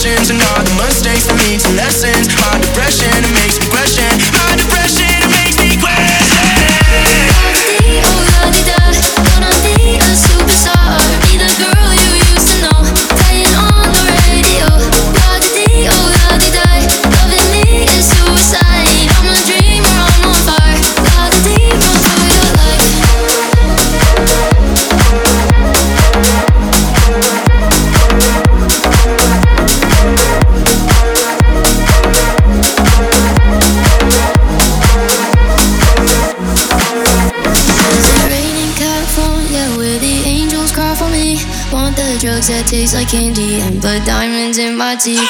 emotions and all the mistakes that lead to me. Want the drugs that taste like candy and put diamonds in my teeth.